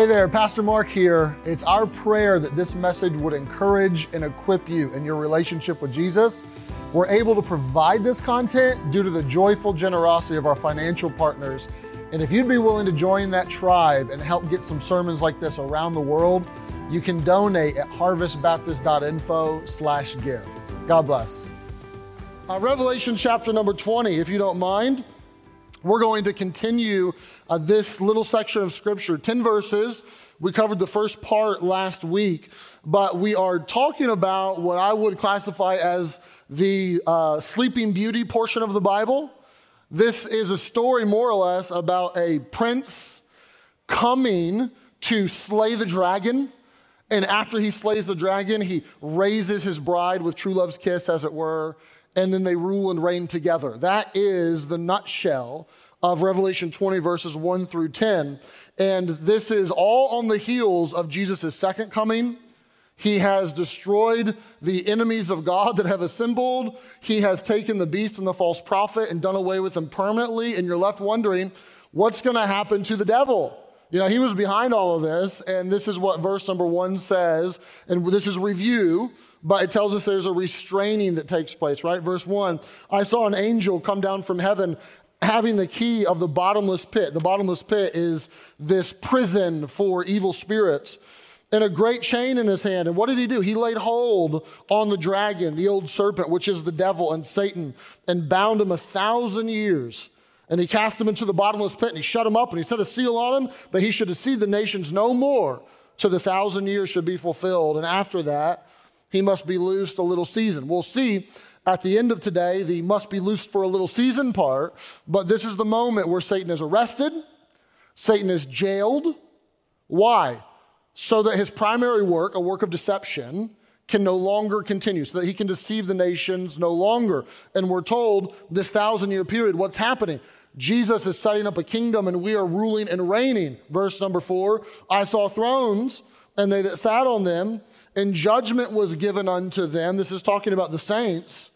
Hey there, Pastor Marc here. It's our prayer that this message would encourage and equip you in your relationship with Jesus. We're able to provide this content due to the joyful generosity of our financial partners. And if you'd be willing to join that tribe and help get some sermons like this around the world, you can donate at harvestbaptist.info slash give. God bless. Uh, Revelation chapter number 20, if you don't mind. We're going to continue uh, this little section of scripture, 10 verses. We covered the first part last week, but we are talking about what I would classify as the uh, Sleeping Beauty portion of the Bible. This is a story, more or less, about a prince coming to slay the dragon. And after he slays the dragon, he raises his bride with true love's kiss, as it were and then they rule and reign together. That is the nutshell of Revelation 20, verses 1 through 10. And this is all on the heels of Jesus' second coming. He has destroyed the enemies of God that have assembled. He has taken the beast and the false prophet and done away with them permanently. And you're left wondering, what's going to happen to the devil? You know, he was behind all of this. And this is what verse number one says. And this is review but it tells us there's a restraining that takes place, right? Verse 1 I saw an angel come down from heaven having the key of the bottomless pit. The bottomless pit is this prison for evil spirits. And a great chain in his hand. And what did he do? He laid hold on the dragon, the old serpent, which is the devil and Satan, and bound him a thousand years. And he cast him into the bottomless pit and he shut him up and he set a seal on him that he should deceive the nations no more till the thousand years should be fulfilled. And after that, he must be loosed a little season. We'll see at the end of today the must be loosed for a little season part, but this is the moment where Satan is arrested, Satan is jailed. Why? So that his primary work, a work of deception, can no longer continue, so that he can deceive the nations no longer. And we're told this thousand year period, what's happening? Jesus is setting up a kingdom and we are ruling and reigning. Verse number four I saw thrones and they that sat on them, and judgment was given unto them. This is talking about the saints.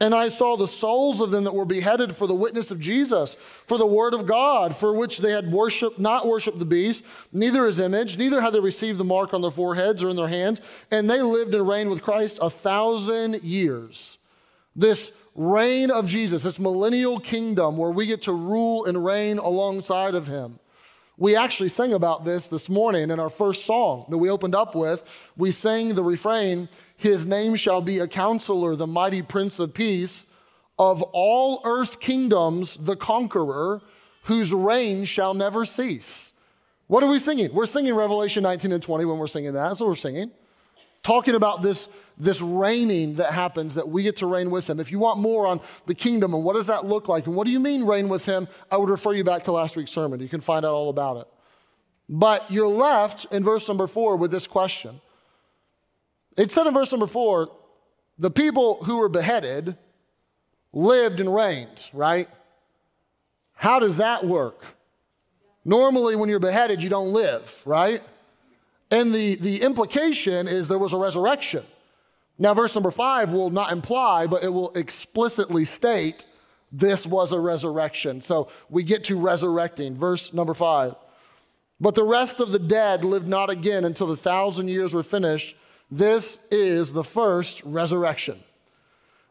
And I saw the souls of them that were beheaded for the witness of Jesus, for the word of God, for which they had worshiped, not worshiped the beast, neither his image, neither had they received the mark on their foreheads or in their hands. And they lived and reigned with Christ a thousand years. This reign of Jesus, this millennial kingdom where we get to rule and reign alongside of him. We actually sang about this this morning in our first song that we opened up with. We sang the refrain, His name shall be a counselor, the mighty Prince of Peace, of all earth's kingdoms, the conqueror, whose reign shall never cease. What are we singing? We're singing Revelation 19 and 20 when we're singing that. That's what we're singing. Talking about this this reigning that happens that we get to reign with him. If you want more on the kingdom and what does that look like and what do you mean reign with him, I would refer you back to last week's sermon. You can find out all about it. But you're left in verse number four with this question. It said in verse number four, the people who were beheaded lived and reigned, right? How does that work? Normally, when you're beheaded, you don't live, right? And the, the implication is there was a resurrection. Now, verse number five will not imply, but it will explicitly state this was a resurrection. So we get to resurrecting. Verse number five. But the rest of the dead lived not again until the thousand years were finished. This is the first resurrection.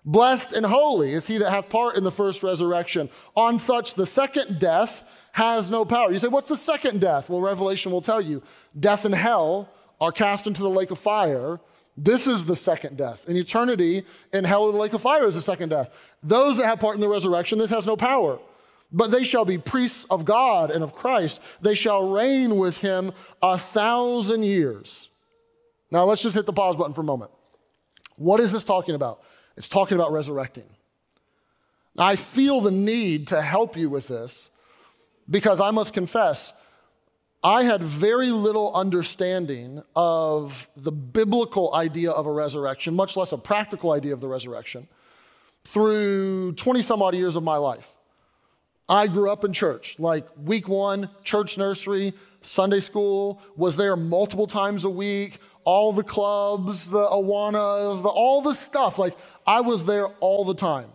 Blessed and holy is he that hath part in the first resurrection. On such, the second death has no power. You say, what's the second death? Well, Revelation will tell you death and hell are cast into the lake of fire. This is the second death. In eternity, in hell and the lake of fire is the second death. Those that have part in the resurrection, this has no power. But they shall be priests of God and of Christ. They shall reign with him a thousand years. Now, let's just hit the pause button for a moment. What is this talking about? It's talking about resurrecting. I feel the need to help you with this because I must confess, I had very little understanding of the biblical idea of a resurrection, much less a practical idea of the resurrection, through 20 some odd years of my life. I grew up in church, like week one, church nursery, Sunday school, was there multiple times a week, all the clubs, the Awanas, the, all the stuff. Like I was there all the time.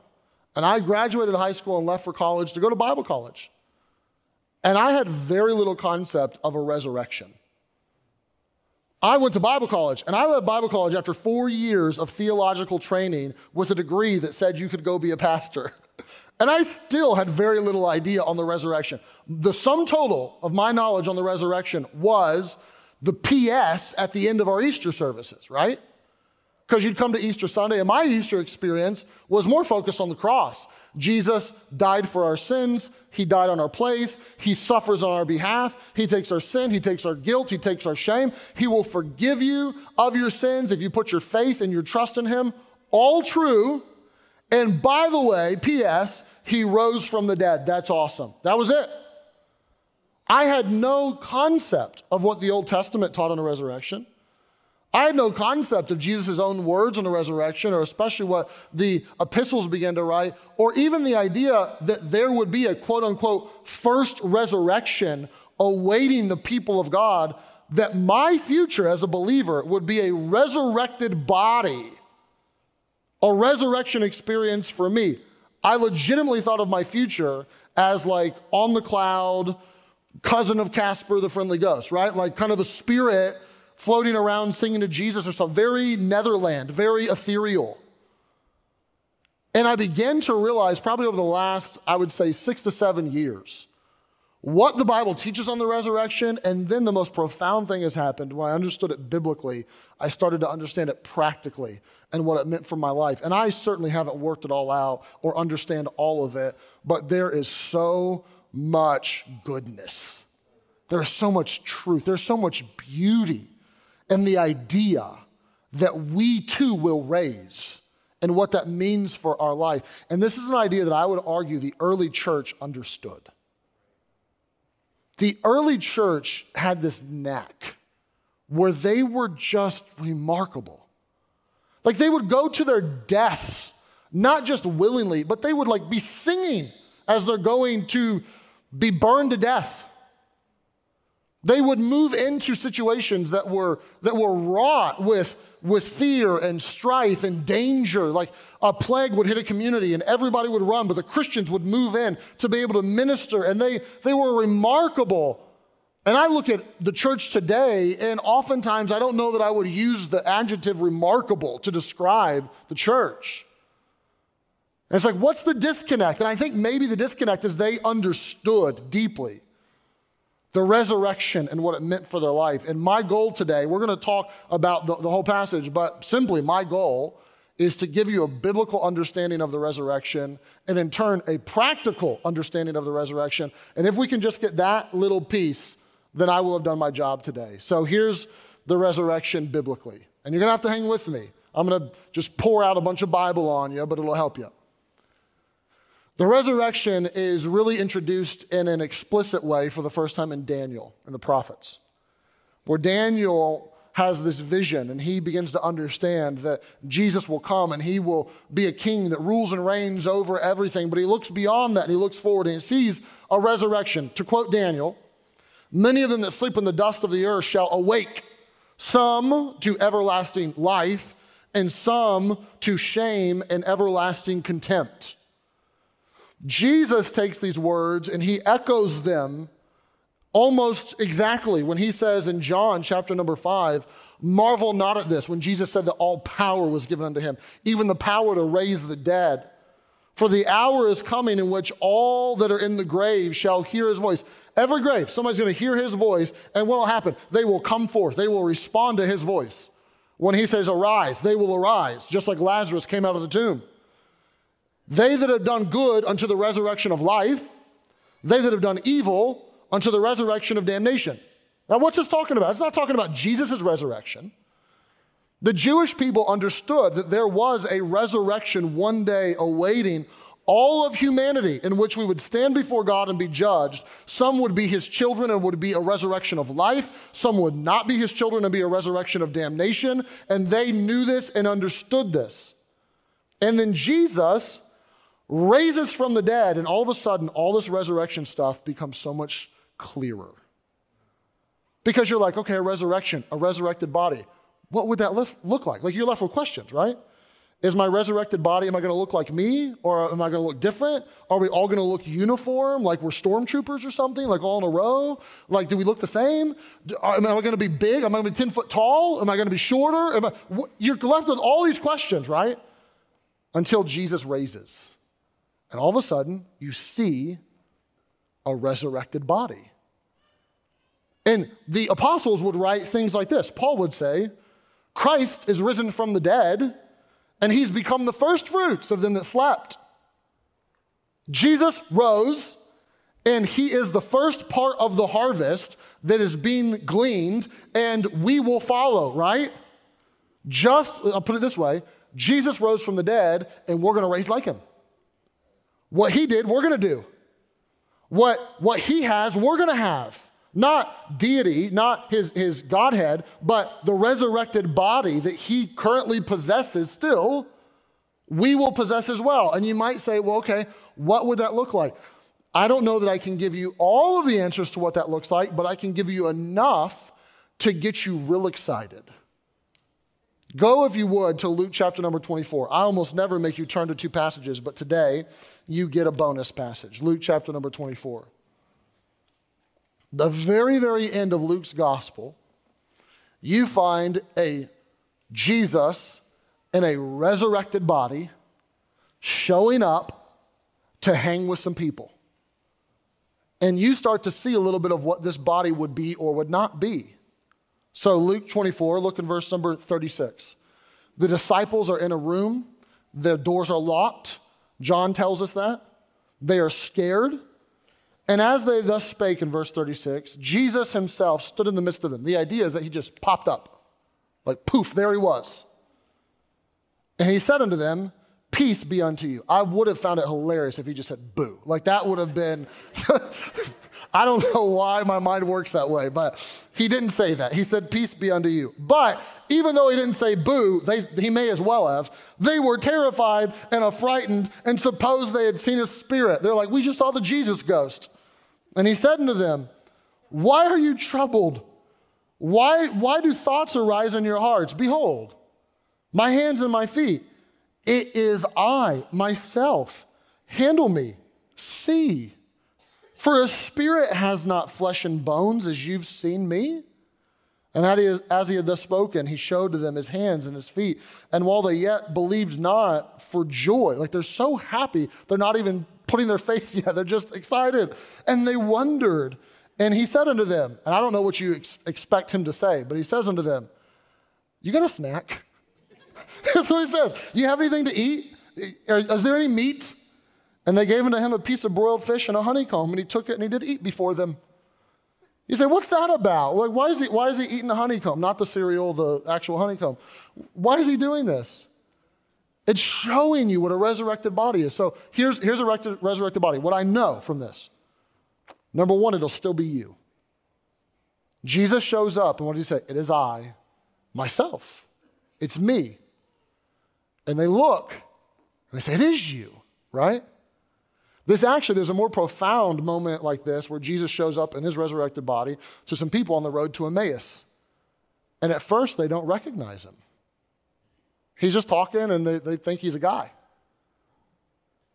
And I graduated high school and left for college to go to Bible college. And I had very little concept of a resurrection. I went to Bible college, and I left Bible college after four years of theological training with a degree that said you could go be a pastor. And I still had very little idea on the resurrection. The sum total of my knowledge on the resurrection was the PS at the end of our Easter services, right? Because you'd come to Easter Sunday, and my Easter experience was more focused on the cross. Jesus died for our sins. He died on our place. He suffers on our behalf. He takes our sin. He takes our guilt. He takes our shame. He will forgive you of your sins if you put your faith and your trust in Him. All true. And by the way, P.S., He rose from the dead. That's awesome. That was it. I had no concept of what the Old Testament taught on the resurrection. I had no concept of Jesus' own words on the resurrection, or especially what the epistles began to write, or even the idea that there would be a quote unquote first resurrection awaiting the people of God, that my future as a believer would be a resurrected body, a resurrection experience for me. I legitimately thought of my future as like on the cloud, cousin of Casper the Friendly Ghost, right? Like kind of a spirit floating around singing to Jesus or something. Very Netherland, very ethereal. And I began to realize, probably over the last, I would say, six to seven years, what the Bible teaches on the resurrection. And then the most profound thing has happened. When I understood it biblically, I started to understand it practically and what it meant for my life. And I certainly haven't worked it all out or understand all of it, but there is so much goodness. There's so much truth. There's so much beauty in the idea that we too will raise and what that means for our life. And this is an idea that I would argue the early church understood. The early church had this knack where they were just remarkable. Like they would go to their deaths, not just willingly, but they would like be singing as they're going to be burned to death. They would move into situations that were, that were wrought with, with fear and strife and danger. Like a plague would hit a community and everybody would run, but the Christians would move in to be able to minister. And they, they were remarkable. And I look at the church today, and oftentimes I don't know that I would use the adjective remarkable to describe the church. And it's like, what's the disconnect? And I think maybe the disconnect is they understood deeply the resurrection and what it meant for their life. And my goal today, we're going to talk about the, the, whole passage, but simply my goal is to give you a biblical understanding of the resurrection and in turn a practical understanding of the resurrection. And if we can just get that little piece, then I will have done my job today. So here's the resurrection biblically. And you're going to have to hang with me. I'm going to just pour out a bunch of Bible on you, but it'll help you. The resurrection is really introduced in an explicit way for the first time in Daniel and the prophets, where Daniel has this vision and he begins to understand that Jesus will come and he will be a king that rules and reigns over everything. But he looks beyond that and he looks forward and he sees a resurrection. To quote Daniel, many of them that sleep in the dust of the earth shall awake, some to everlasting life, and some to shame and everlasting contempt. Jesus takes these words and he echoes them almost exactly when he says in John chapter number five, marvel not at this, when Jesus said that all power was given unto him, even the power to raise the dead. For the hour is coming in which all that are in the grave shall hear his voice. Every grave, somebody's going to hear his voice, and what will happen? They will come forth, they will respond to his voice. When he says, Arise, they will arise, just like Lazarus came out of the tomb. They that have done good unto the resurrection of life, they that have done evil unto the resurrection of damnation. Now, what's this talking about? It's not talking about Jesus' resurrection. The Jewish people understood that there was a resurrection one day awaiting all of humanity in which we would stand before God and be judged. Some would be his children and would be a resurrection of life. Some would not be his children and be a resurrection of damnation. And they knew this and understood this. And then Jesus raises from the dead, and all of a sudden, all this resurrection stuff becomes so much clearer. Because you're like, okay, a resurrection, a resurrected body. What would that look like? Like you're left with questions, right? Is my resurrected body, am I to look like me or am I to look different? Are we all to look uniform, like we're stormtroopers or something, like all in a row? Like, do we look the same? Uh, am I to be big? Am I to be 10 foot tall? Am I to be shorter? Am I, you're left with all these questions, right? Until Jesus raises. And all of a sudden, you see a resurrected body. And the apostles would write things like this Paul would say, Christ is risen from the dead and he's become the first fruits of them that slept. Jesus rose, and he is the first part of the harvest that is being gleaned, and we will follow, right? Just, I'll put it this way Jesus rose from the dead, and we're gonna raise like him. What he did, we're gonna do. What, what he has, we're gonna have. Not deity, not his, his Godhead, but the resurrected body that he currently possesses still, we will possess as well. And you might say, well, okay, what would that look like? I don't know that I can give you all of the answers to what that looks like, but I can give you enough to get you real excited. Go, if you would, to Luke chapter number 24. I almost never make you turn to two passages, but today you get a bonus passage. Luke chapter number 24 the very, very end of Luke's gospel, you find a Jesus in a resurrected body showing up to hang with some people. And you start to see a little bit of what this body would be or would not be. So, Luke 24, look in verse number 36. The disciples are in a room, their doors are locked. John tells us that. They are scared. And as they thus spake in verse 36, Jesus himself stood in the midst of them. The idea is that he just popped up. Like poof, there he was. And he said unto them, Peace be unto you. I would have found it hilarious if he just said boo. Like that would have been, I don't know why my mind works that way, but he didn't say that. He said, Peace be unto you. But even though he didn't say boo, they, he may as well have, they were terrified and affrighted and supposed they had seen a spirit. They're like, We just saw the Jesus ghost. And he said unto them, Why are you troubled? Why, why do thoughts arise in your hearts? Behold, my hands and my feet. It is I, myself. Handle me. See. For a spirit has not flesh and bones as you've seen me. And as he had thus spoken, he showed to them his hands and his feet. And while they yet believed not for joy, like they're so happy, they're not even putting their faith yet. They're just excited. And they wondered. And he said unto them, and I don't know what you ex- expect him to say, but he says unto them, You got a snack? That's what he says. You have anything to eat? Is there any meat? And they gave unto him a piece of broiled fish and a honeycomb, and he took it and he did eat before them. You say, what's that about? Like, why, is he, why is he eating the honeycomb, not the cereal, the actual honeycomb? Why is he doing this? It's showing you what a resurrected body is. So here's, here's a resurrected body. What I know from this number one, it'll still be you. Jesus shows up, and what does he say? It is I, myself. It's me. And they look, and they say, It is you, right? This actually, there's a more profound moment like this where Jesus shows up in his resurrected body to some people on the road to Emmaus. And at first, they don't recognize him. He's just talking and they, they think he's a guy.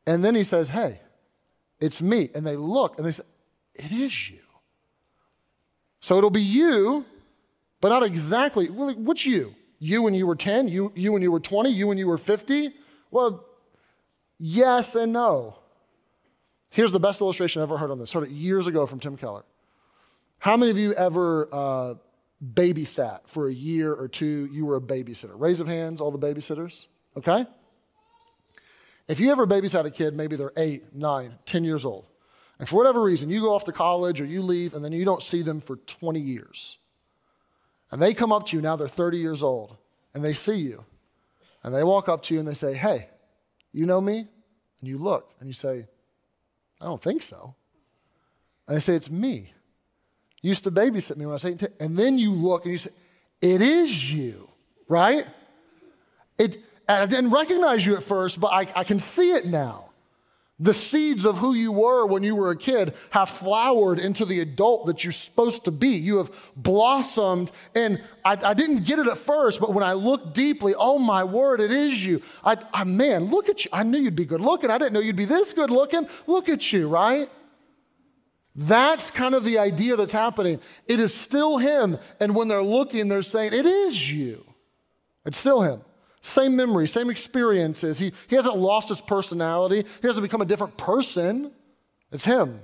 And then he says, Hey, it's me. And they look and they say, It is you. So it'll be you, but not exactly. Well, what's you? You when you were 10, you, you when you were 20, you when you were 50? Well, yes and no. Here's the best illustration I've ever heard on this. Heard it years ago from Tim Keller. How many of you ever uh, babysat for a year or two, you were a babysitter. Raise of hands, all the babysitters, okay? If you ever babysat a kid, maybe they're eight, nine, ten years old, and for whatever reason, you go off to college or you leave and then you don't see them for 20 years. And they come up to you, now they're 30 years old, and they see you. And they walk up to you and they say, Hey, you know me? And you look and you say, I don't think so. And they say, It's me You used to babysit me when I was 18. And then you look and you say, It is you, right? It, I didn't recognize you at first, but I, I can see it now. The seeds of who you were when you were a kid have flowered into the adult that you're supposed to be. You have blossomed. And I, I didn't get it at first, but when I looked deeply, oh my word, it is you. I, I, man, look at you. I knew you'd be good looking. I didn't know you'd be this good looking. Look at you, right? That's kind of the idea that's happening. It is still him. And when they're looking, they're saying, it is you. It's still him. Same memory, same experiences. He, he hasn't lost his personality, he hasn't become a different person. It's him.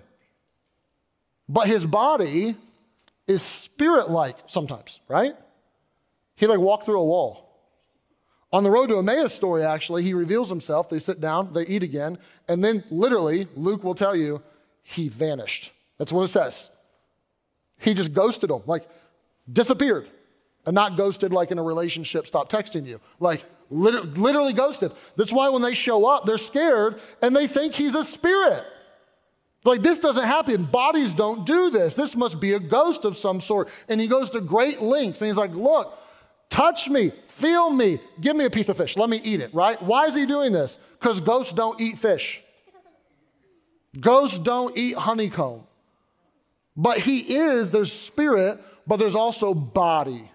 But his body is spirit like sometimes, right? He like walked through a wall. On the road to Emmaus story, actually, he reveals himself. They sit down, they eat again, and then literally, Luke will tell you, he vanished. That's what it says. He just ghosted them, like disappeared. And not ghosted like in a relationship, stop texting you. Like literally, ghosted. That's why when they show up, they're scared and they think he's a spirit. Like, this doesn't happen. Bodies don't do this. This must be a ghost of some sort. And he goes to great lengths and he's like, Look, touch me, feel me, give me a piece of fish, let me eat it, right? Why is he doing this? Because ghosts don't eat fish, ghosts don't eat honeycomb. But he is, there's spirit, but there's also body.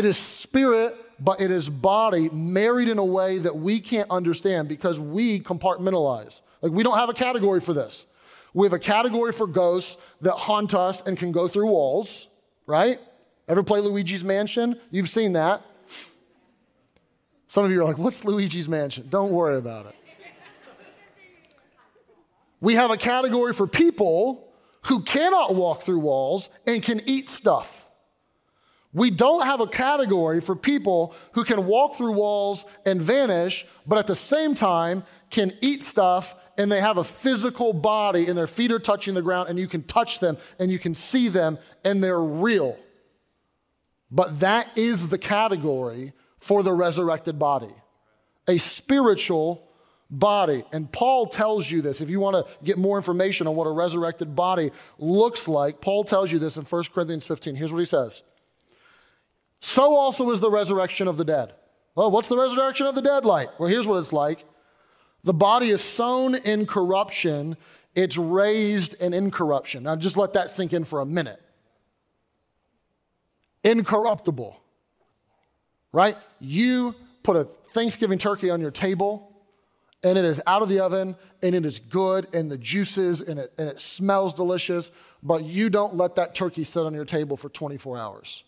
It is spirit, but it is body married in a way that we can't understand because we compartmentalize. Like we don't have a category for this. We have a category for ghosts that haunt us and can go through walls, right? Ever play Luigi's Mansion? You've seen that. Some of you are like, what's Luigi's Mansion? Don't worry about it. We have a category for people who cannot walk through walls and can eat stuff. We don't have a category for people who can walk through walls and vanish, but at the same time can eat stuff and they have a physical body and their feet are touching the ground and you can touch them and you can see them and they're real. But that is the category for the resurrected body a spiritual body. And Paul tells you this. If you want to get more information on what a resurrected body looks like, Paul tells you this in 1 Corinthians 15. Here's what he says so also is the resurrection of the dead. Well, what's the resurrection of the dead like? Well, here's what it's like the body is sown in corruption, it's raised in incorruption. Now, just let that sink in for a minute. Incorruptible, right? You put a Thanksgiving turkey on your table, and it is out of the oven, and it is good, and the juices, and it, and it smells delicious, but you don't let that turkey sit on your table for 24 hours.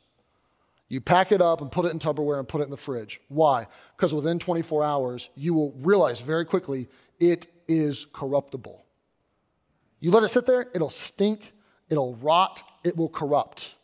You pack it up and put it in Tupperware and put it in the fridge. Why? Because within 24 hours, you will realize very quickly it is corruptible. You let it sit there, it'll stink, it'll rot, it will corrupt.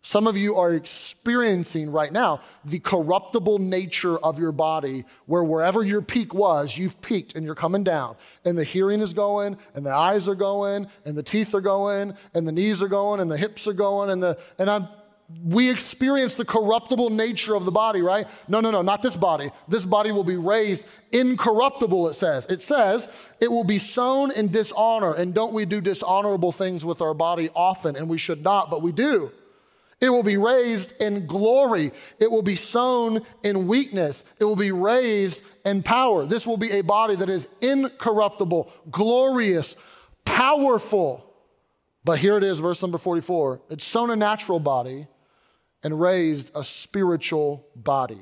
Some of you are experiencing right now the corruptible nature of your body, where wherever your peak was, you've peaked and you're coming down. And the hearing is going, and the eyes are going, and the teeth are going, and the knees are going, and the hips are going, and the and I'm we experience the corruptible nature of the body, right? No, no, no, not this body. This body will be raised incorruptible, it says. It says it will be sown in dishonor. And don't we do dishonorable things with our body often? And we should not, but we do. It will be raised in glory. It will be sown in weakness. It will be raised in power. This will be a body that is incorruptible, glorious, powerful. But here it is, verse number 44. It's sown a natural body and raised a spiritual body.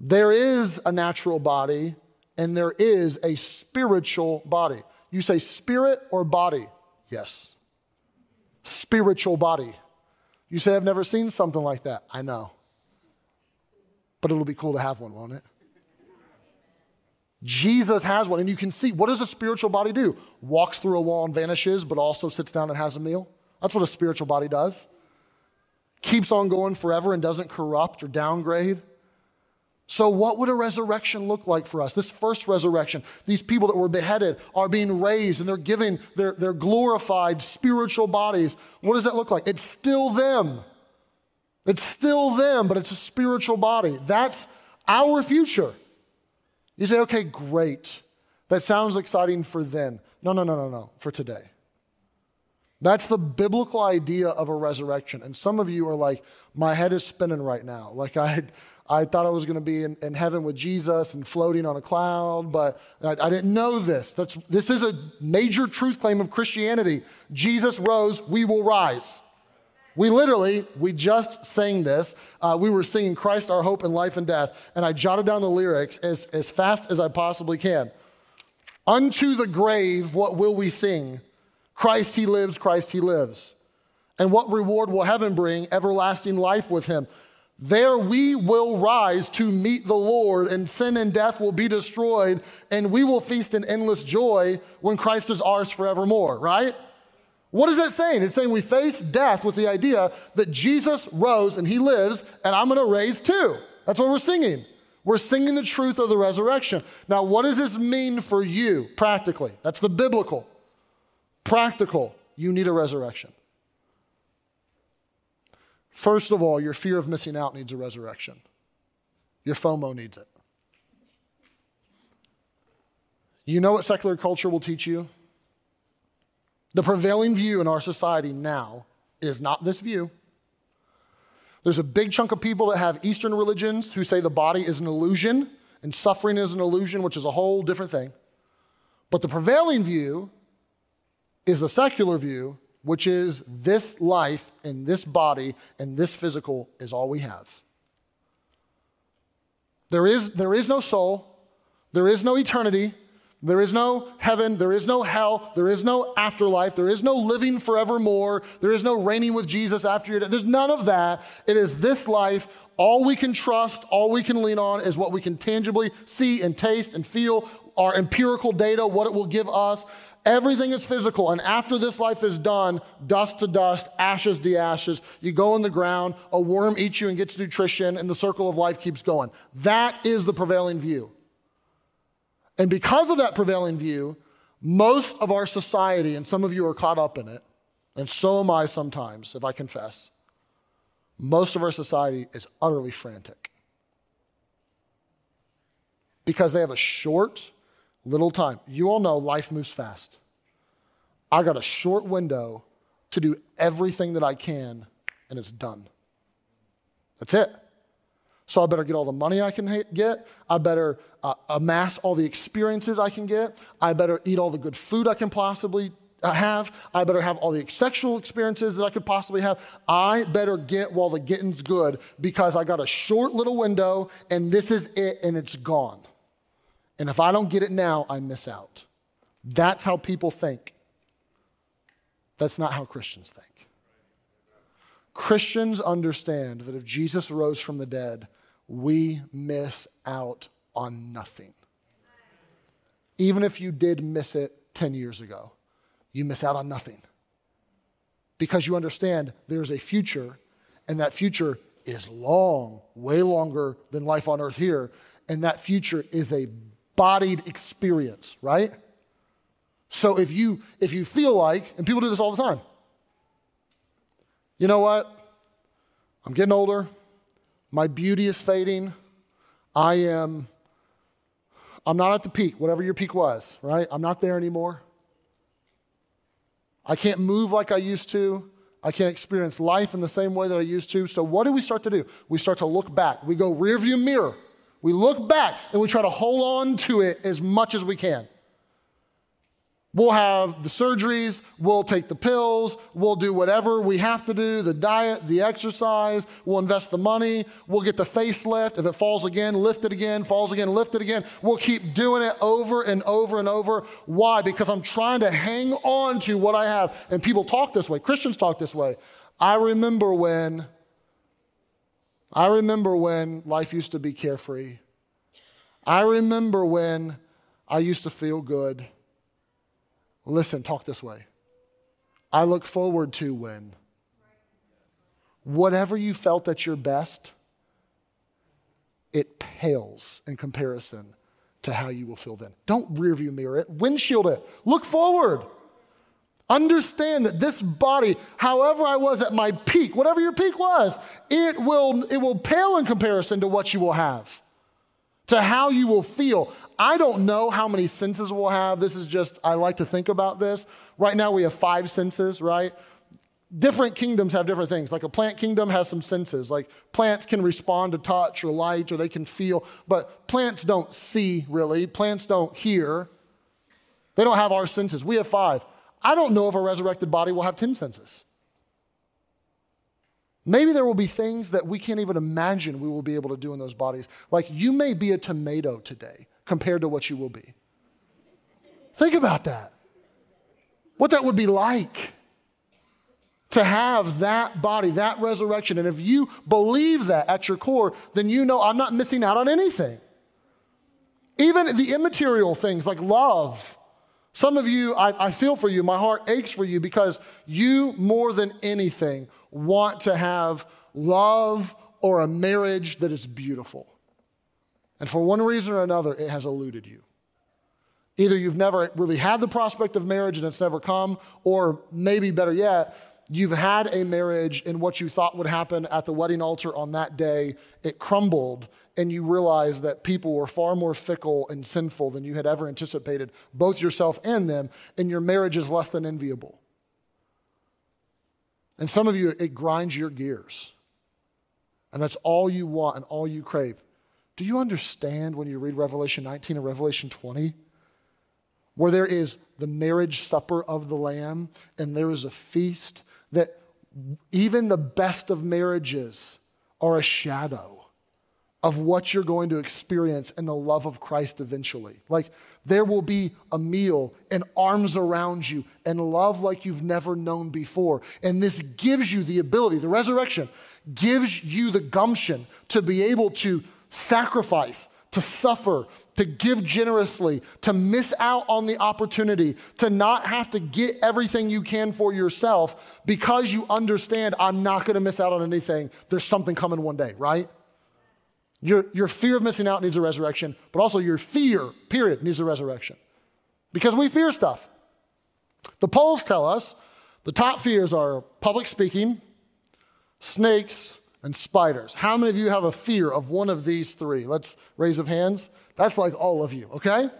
There is a natural body and there is a spiritual body. You say spirit or body? Yes. Spiritual body. You say, I've never seen something like that. I know. But it'll be cool to have one, won't it? Jesus has one, and you can see what does a spiritual body do? Walks through a wall and vanishes, but also sits down and has a meal. That's what a spiritual body does keeps on going forever and doesn't corrupt or downgrade. So, what would a resurrection look like for us? This first resurrection, these people that were beheaded are being raised and they're giving their, their glorified spiritual bodies. What does that look like? It's still them. It's still them, but it's a spiritual body. That's our future. You say, okay, great. That sounds exciting for then. No, no, no, no, no, for today. That's the biblical idea of a resurrection. And some of you are like, my head is spinning right now. Like I, I thought I was going to be in, in, heaven with Jesus and floating on a cloud, but I, I didn't know this. That's, this is a major truth claim of Christianity. Jesus rose, we will rise. We literally, we just sang this. Uh, we were singing Christ, our hope in life and death, and I jotted down the lyrics as, as fast as I possibly can. Unto the grave, what will we sing? Christ, he lives, Christ, he lives. And what reward will heaven bring? Everlasting life with him. There we will rise to meet the Lord, and sin and death will be destroyed, and we will feast in endless joy when Christ is ours forevermore, right? What is that saying? It's saying we face death with the idea that Jesus rose and he lives, and I'm gonna raise too. That's what we're singing. We're singing the truth of the resurrection. Now, what does this mean for you practically? That's the biblical. Practical, you need a resurrection. First of all, your fear of missing out needs a resurrection. Your FOMO needs it. You know what secular culture will teach you? The prevailing view in our society now is not this view. There's a big chunk of people that have Eastern religions who say the body is an illusion and suffering is an illusion, which is a whole different thing. But the prevailing view is the secular view, which is this life and this body and this physical is all we have. There is, there is no soul, there is no eternity, there is no heaven, there is no hell, there is no afterlife, there is no living forevermore, there is no reigning with Jesus after your death. There's none of that. It is this life. All we can trust, all we can lean on is what we can tangibly see and taste and feel, our empirical data, what it will give us. Everything is physical. And after this life is done, dust to dust, ashes to ashes, you go in the ground, a worm eats you and gets nutrition, and the circle of life keeps going. That is the prevailing view. And because of that prevailing view, most of our society, and some of you are caught up in it, and so am I sometimes, if I confess, most of our society is utterly frantic. Because they have a short, little time. You all know life moves fast. I got a short window to do everything that I can, and it's done. That's it. So I better get all the money I can get. I better uh, amass all the experiences I can get. I better eat all the good food I can possibly uh, have. I better have all the sexual experiences that I could possibly have. I better get while the getting's good because I got a short little window and this is it and it's gone. And if I don't get it now, I miss out. That's how people think. That's not how Christians think. Christians understand that if Jesus rose from the dead, we miss out on nothing. Even if you did miss it 10 years ago, you miss out on nothing. Because you understand there's a future, and that future is long, way longer than life on earth here. And that future is a bodied experience, right? So if you if you feel like, and people do this all the time, you know what? I'm getting older. My beauty is fading. I am, I'm not at the peak, whatever your peak was, right? I'm not there anymore. I can't move like I used to. I can't experience life in the same way that I used to. So, what do we start to do? We start to look back. We go rear view mirror. We look back and we try to hold on to it as much as we can. We'll have the surgeries, we'll take the pills, we'll do whatever we have to do the diet, the exercise, we'll invest the money, we'll get the facelift. If it falls again, lift it again, falls again, lift it again. We'll keep doing it over and over and over. Why? Because I'm trying to hang on to what I have. And people talk this way, Christians talk this way. I remember when I remember when life used to be carefree. I remember when I used to feel good. Listen, talk this way. I look forward to when. Whatever you felt at your best, it pales in comparison to how you will feel then. Don't rearview mirror it, windshield it. Look forward. Understand that this body, however I was at my peak, whatever your peak was, it will, it will pale in comparison to what you will have. to how you will feel. I don't know how many senses we'll have. This is just, I like to think about this. Right now we have five senses, right? Different kingdoms have different things. Like a plant kingdom has some senses. Like plants can respond to touch or light or they can feel, but plants don't see really. Plants don't hear. They don't have our senses. We have five. I don't know if a resurrected body will have 10 senses. Maybe there will be things that we can't even imagine we will be able to do in those bodies. Like you may be a tomato today compared to what you will be. Think about that. What that would be like to have that body, that resurrection. And if you believe that at your core, then you know I'm not missing out on anything. Even the immaterial things like love. Some of you, I, I feel for you, my heart aches for you because you, more than anything, want to have love or a marriage that is beautiful. And for one reason or another, it has eluded you. Either you've never really had the prospect of marriage and it's never come, or maybe better yet, you've had a marriage and what you thought would happen at the wedding altar on that day, it crumbled, and you realize that people were far more fickle and sinful than you had ever anticipated, both yourself and them, and your marriage is less than enviable. And some of you, it grinds your gears. And that's all you want and all you crave. Do you understand when you read Revelation 19 and Revelation 20? Where there is the marriage supper of the Lamb and there is a feast that even the best of marriages are a shadow of what you're going to experience in the love of Christ eventually. Like there will be a meal and arms around you and love like you've never known before. And this gives you the ability, the resurrection gives you the gumption to be able to sacrifice, to suffer, to give generously, to miss out on the opportunity, to not have to get everything you can for yourself because you understand I'm not going to miss out on anything. There's something coming one day, right? Your, your fear of missing out needs a resurrection, but also your fear, period, needs a resurrection. Because we fear stuff. The polls tell us the top fears are public speaking, snakes, and spiders. How many of you have a fear of one of these three? Let's raise of hands. That's like all of you, okay?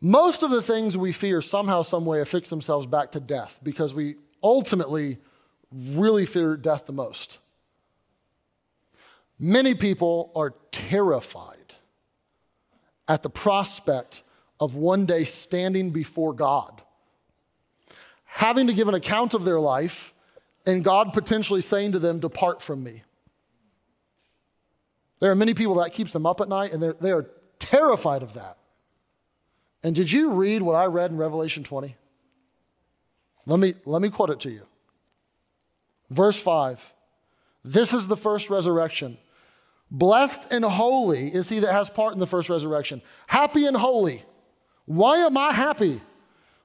Most of the things we fear somehow, some way affix themselves back to death because we ultimately really fear death the most. Many people are terrified at the prospect of one day standing before God, having to give an account of their life, and God potentially saying to them, Depart from me. There are many people that keeps them up at night, and they're, terrified of that. And did you read what I read in Revelation 20? Let me, let me quote it to you. Verse 5 This is the first resurrection. Blessed and holy is he that has part in the first resurrection. Happy and holy. Why am I happy?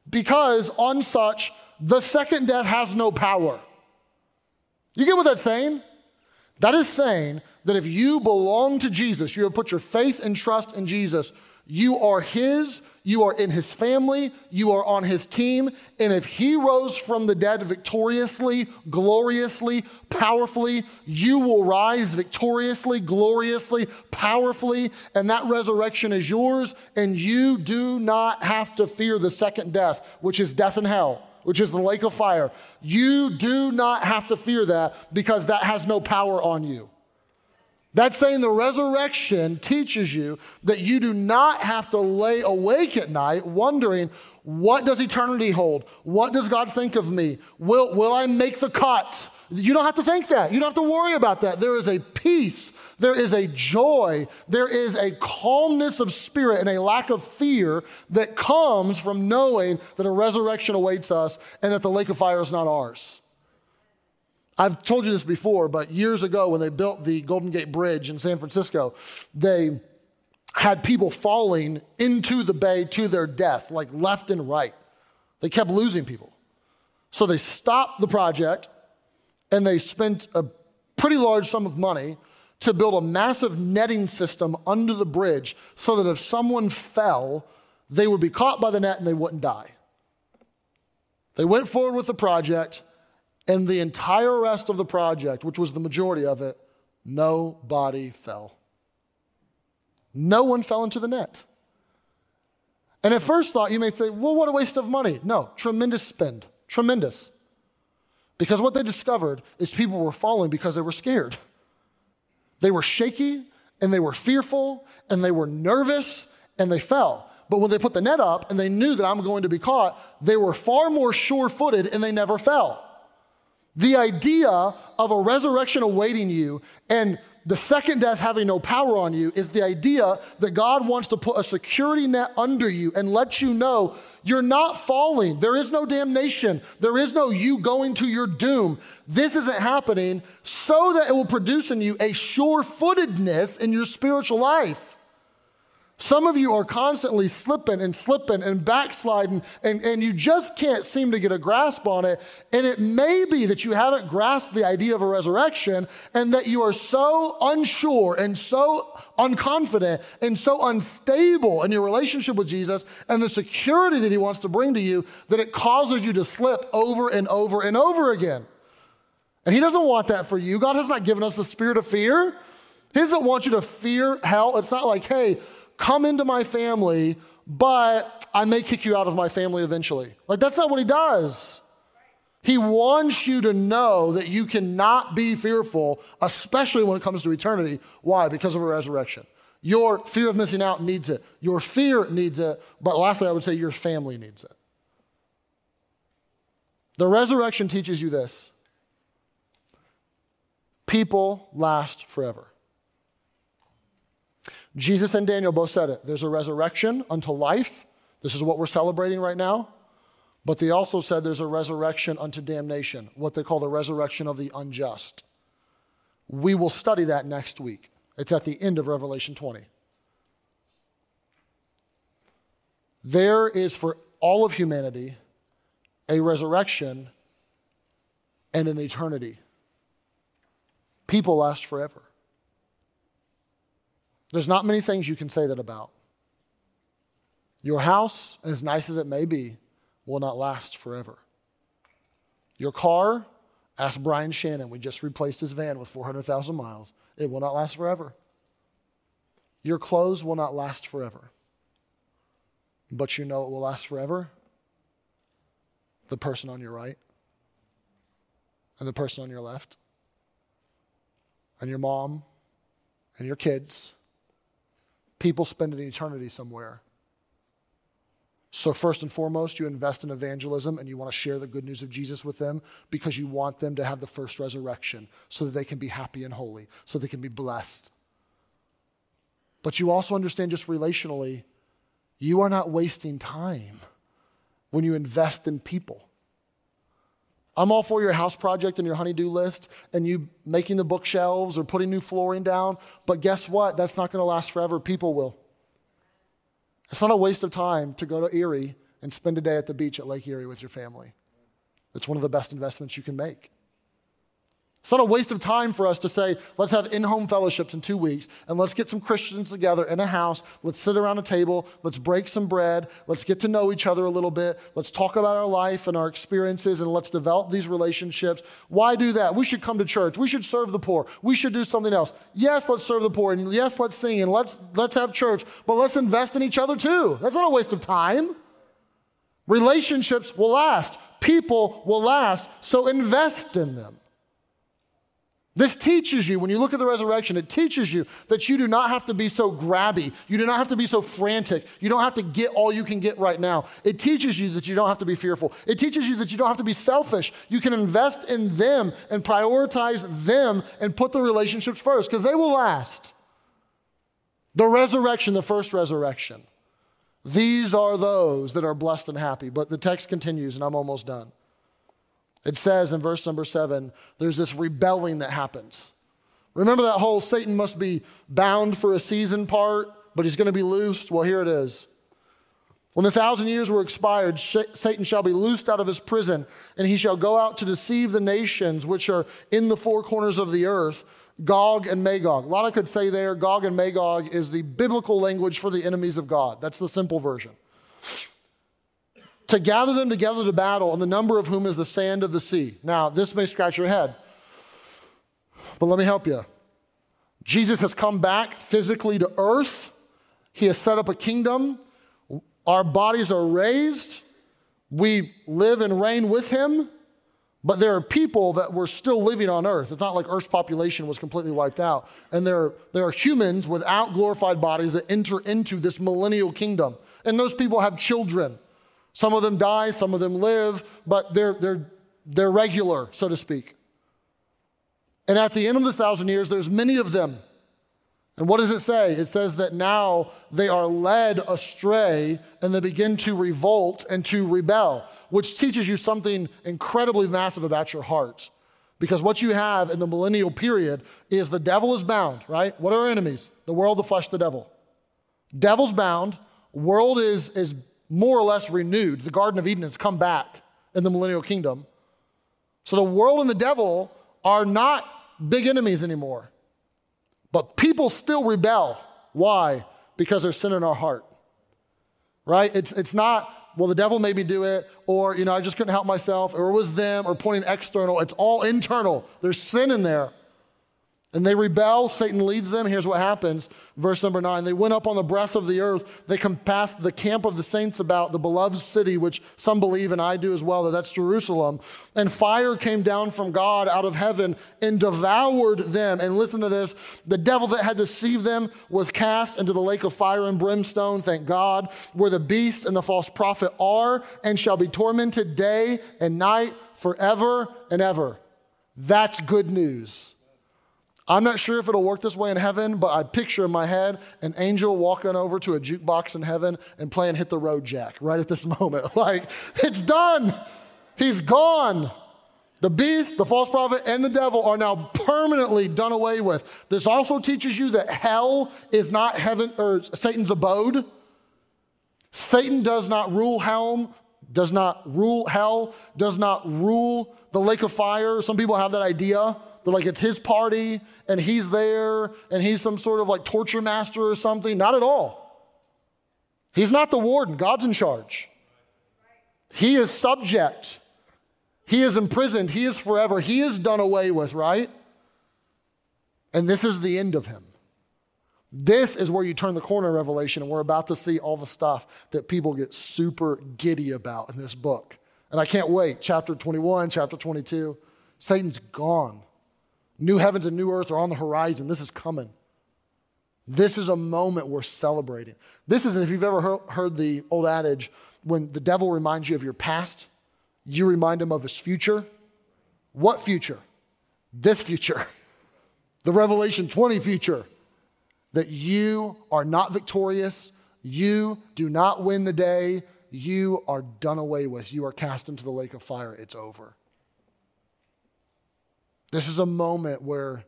Because on such, the second death has no power. You get what that's saying? That is saying that if you belong to Jesus, you have put your faith and trust in Jesus, you are His, you are in His family, you are on His team. And if He rose from the dead victoriously, gloriously, powerfully, you will rise victoriously, gloriously, powerfully. And that resurrection is yours. And you do not have to fear the second death, which is death in hell which is the lake of fire. You do not have to fear that because that has no power on you. That's saying the resurrection teaches you that you do not have to lay awake at night wondering, what does eternity hold? What does God think of me? Will, will I make the cut? You don't have to think that. You don't have to worry about that. There is a peace, there is a joy, there is a calmness of spirit and a lack of fear that comes from knowing that a resurrection awaits us and that the lake of fire is not ours. I've told you this before, but years ago when they built the Golden Gate Bridge in San Francisco, they had people falling into the bay to their death, like left and right. They kept losing people. So they stopped the project and they spent a pretty large sum of money to build a massive netting system under the bridge so that if someone fell, they would be caught by the net and they wouldn't die. They went forward with the project and the entire rest of the project, which was the majority of it, Nobody fell. No one fell into the net. And at first thought, you may say, well, what a waste of money. No, tremendous spend. Tremendous. Because what they discovered is people were falling because they were scared. They were shaky and they were fearful and they were nervous and they fell. But when they put the net up and they knew that I'm going to be caught, they were far more sure footed and they never fell. The idea of a resurrection awaiting you and the second death having no power on you is the idea that God wants to put a security net under you and let you know you're not falling. There is no damnation. There is no you going to your doom. This isn't happening so that it will produce in you a sure footedness in your spiritual life. Some of you are constantly slipping and slipping and backsliding, and, and you just can't seem to get a grasp on it. And it may be that you haven't grasped the idea of a resurrection and that you are so unsure and so unconfident and so unstable in your relationship with Jesus and the security that He wants to bring to you that it causes you to slip over and over and over again. And He doesn't want that for you. God has not given us the spirit of fear. He doesn't want you to fear hell. It's not like, hey, come into my family, but I may kick you out of my family eventually. Like, that's not what he does. He wants you to know that you cannot be fearful, especially when it comes to eternity. Why? Because of a resurrection. Your fear of missing out needs it. Your fear needs it. But lastly, I would say your family needs it. The resurrection teaches you this people last forever. Jesus and Daniel both said it. There's a resurrection unto life. This is what we're celebrating right now. But they also said there's a resurrection unto damnation, what they call the resurrection of the unjust. We will study that next week. It's at the end of Revelation 20. There is for all of humanity a resurrection and an eternity. People last forever. There's not many things you can say that about. Your house, as nice as it may be, will not last forever. Your car, ask Brian Shannon, we just replaced his van with 400,000 miles. It will not last forever. Your clothes will not last forever. But you know it will last forever? The person on your right, and the person on your left, and your mom, and your kids, people spend an eternity somewhere. So, first and foremost, you invest in evangelism and you want to share the good news of Jesus with them because you want them to have the first resurrection so that they can be happy and holy, so they can be blessed. But you also understand just relationally, you are not wasting time when you invest in people. I'm all for your house project and your honeydew list and you making the bookshelves or putting new flooring down, but guess what? That's not going to last forever. People will. It's not a waste of time to go to Erie and spend a day at the beach at Lake Erie with your family. It's one of the best investments you can make. It's not a waste of time for us to say, let's have in home fellowships in two weeks and let's get some Christians together in a house. Let's sit around a table. Let's break some bread. Let's get to know each other a little bit. Let's talk about our life and our experiences and let's develop these relationships. Why do that? We should come to church. We should serve the poor. We should do something else. Yes, let's serve the poor and yes, let's sing and let's, let's have church, but let's invest in each other too. That's not a waste of time. Relationships will last, people will last, so invest in them. This teaches you, when you look at the resurrection, it teaches you that you do not have to be so grabby. You do not have to be so frantic. You don't have to get all you can get right now. It teaches you that you don't have to be fearful. It teaches you that you don't have to be selfish. You can invest in them and prioritize them and put the relationships first because they will last. The resurrection, the first resurrection. These are those that are blessed and happy. But the text continues, and I'm almost done. It says in verse number seven, there's this rebelling that happens. Remember that whole Satan must be bound for a season part, but he's going to be loosed? Well, here it is. When the thousand years were expired, Satan shall be loosed out of his prison, and he shall go out to deceive the nations which are in the four corners of the earth, Gog and Magog. A lot I could say there, Gog and Magog is the biblical language for the enemies of God. That's the simple version to gather them together to battle, and the number of whom is the sand of the sea. Now, this may scratch your head, but let me help you. Jesus has come back physically to earth. He has set up a kingdom. Our bodies are raised. We live and reign with him. But there are people that were still living on earth. It's not like Earth's population was completely wiped out. And there, there are humans without glorified bodies that enter into this millennial kingdom. And those people have children. Some of them die, some of them live, but they're, they're, they're regular, so to speak. And at the end of the thousand years, there's many of them. And what does it say? It says that now they are led astray and they begin to revolt and to rebel, which teaches you something incredibly massive about your heart. Because what you have in the millennial period is the devil is bound, right? What are our enemies? The world, the flesh, the devil. Devil's bound, world is, is more or less renewed. The Garden of Eden has come back in the millennial kingdom. So the world and the devil are not big enemies anymore. But people still rebel. Why? Because there's sin in our heart. Right? It's, it's not, well, the devil made me do it, or, you know, I just couldn't help myself, or it was them, or pointing external. It's all internal. There's sin in there and they rebel. Satan leads them. Here's what happens. Verse number nine They went up on the breast of the earth. They compassed the camp of the saints about the beloved city, which some believe, and I do as well, that that's Jerusalem. And fire came down from God out of heaven and devoured them. And listen to this the devil that had deceived them was cast into the lake of fire and brimstone, thank God, where the beast and the false prophet are and shall be tormented day and night forever and ever. That's good news. I'm not sure if it'll work this way in heaven, but I picture in my head an angel walking over to a jukebox in heaven and playing Hit the Road Jack right at this moment. Like, it's done. He's gone. The beast, the false prophet, and the devil are now permanently done away with. This also teaches you that hell is not heaven or Satan's abode. Satan does not rule hell, does not rule hell, does not rule the lake of fire. Some people have that idea that like it's his party and he's there and he's some sort of like torture master or something. Not at all. He's not the warden, God's in charge. He is subject. He is imprisoned. He is forever. He is done away with, right? And this is the end of him. This is where you turn the corner in Revelation, and we're about to see all the stuff that people get super giddy about in this book. And I can't wait. Chapter 21, chapter 22. Satan's gone. New heavens and new earth are on the horizon. This is coming. This is a moment we're celebrating. This is, if you've ever heard the old adage, when the devil reminds you of your past, you remind him of his future. What future? This future. The Revelation 20 future. That you are not victorious. You do not win the day. You are done away with. You are cast into the lake of fire. It's over. This is a moment where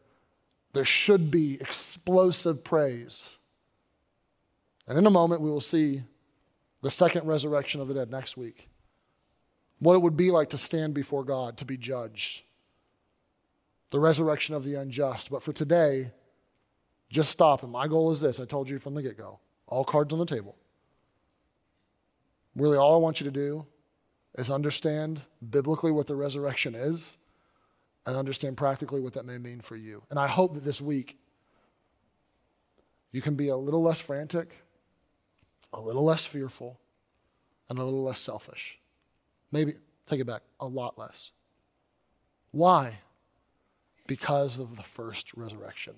there should be explosive praise. And in a moment, we will see the second resurrection of the dead next week. What it would be like to stand before God, to be judged. The resurrection of the unjust. But for today, just stop. And my goal is this I told you from the get go all cards on the table. Really, all I want you to do is understand biblically what the resurrection is and understand practically what that may mean for you. And I hope that this week you can be a little less frantic, a little less fearful, and a little less selfish. Maybe, take it back, a lot less. Why? Because of the first resurrection.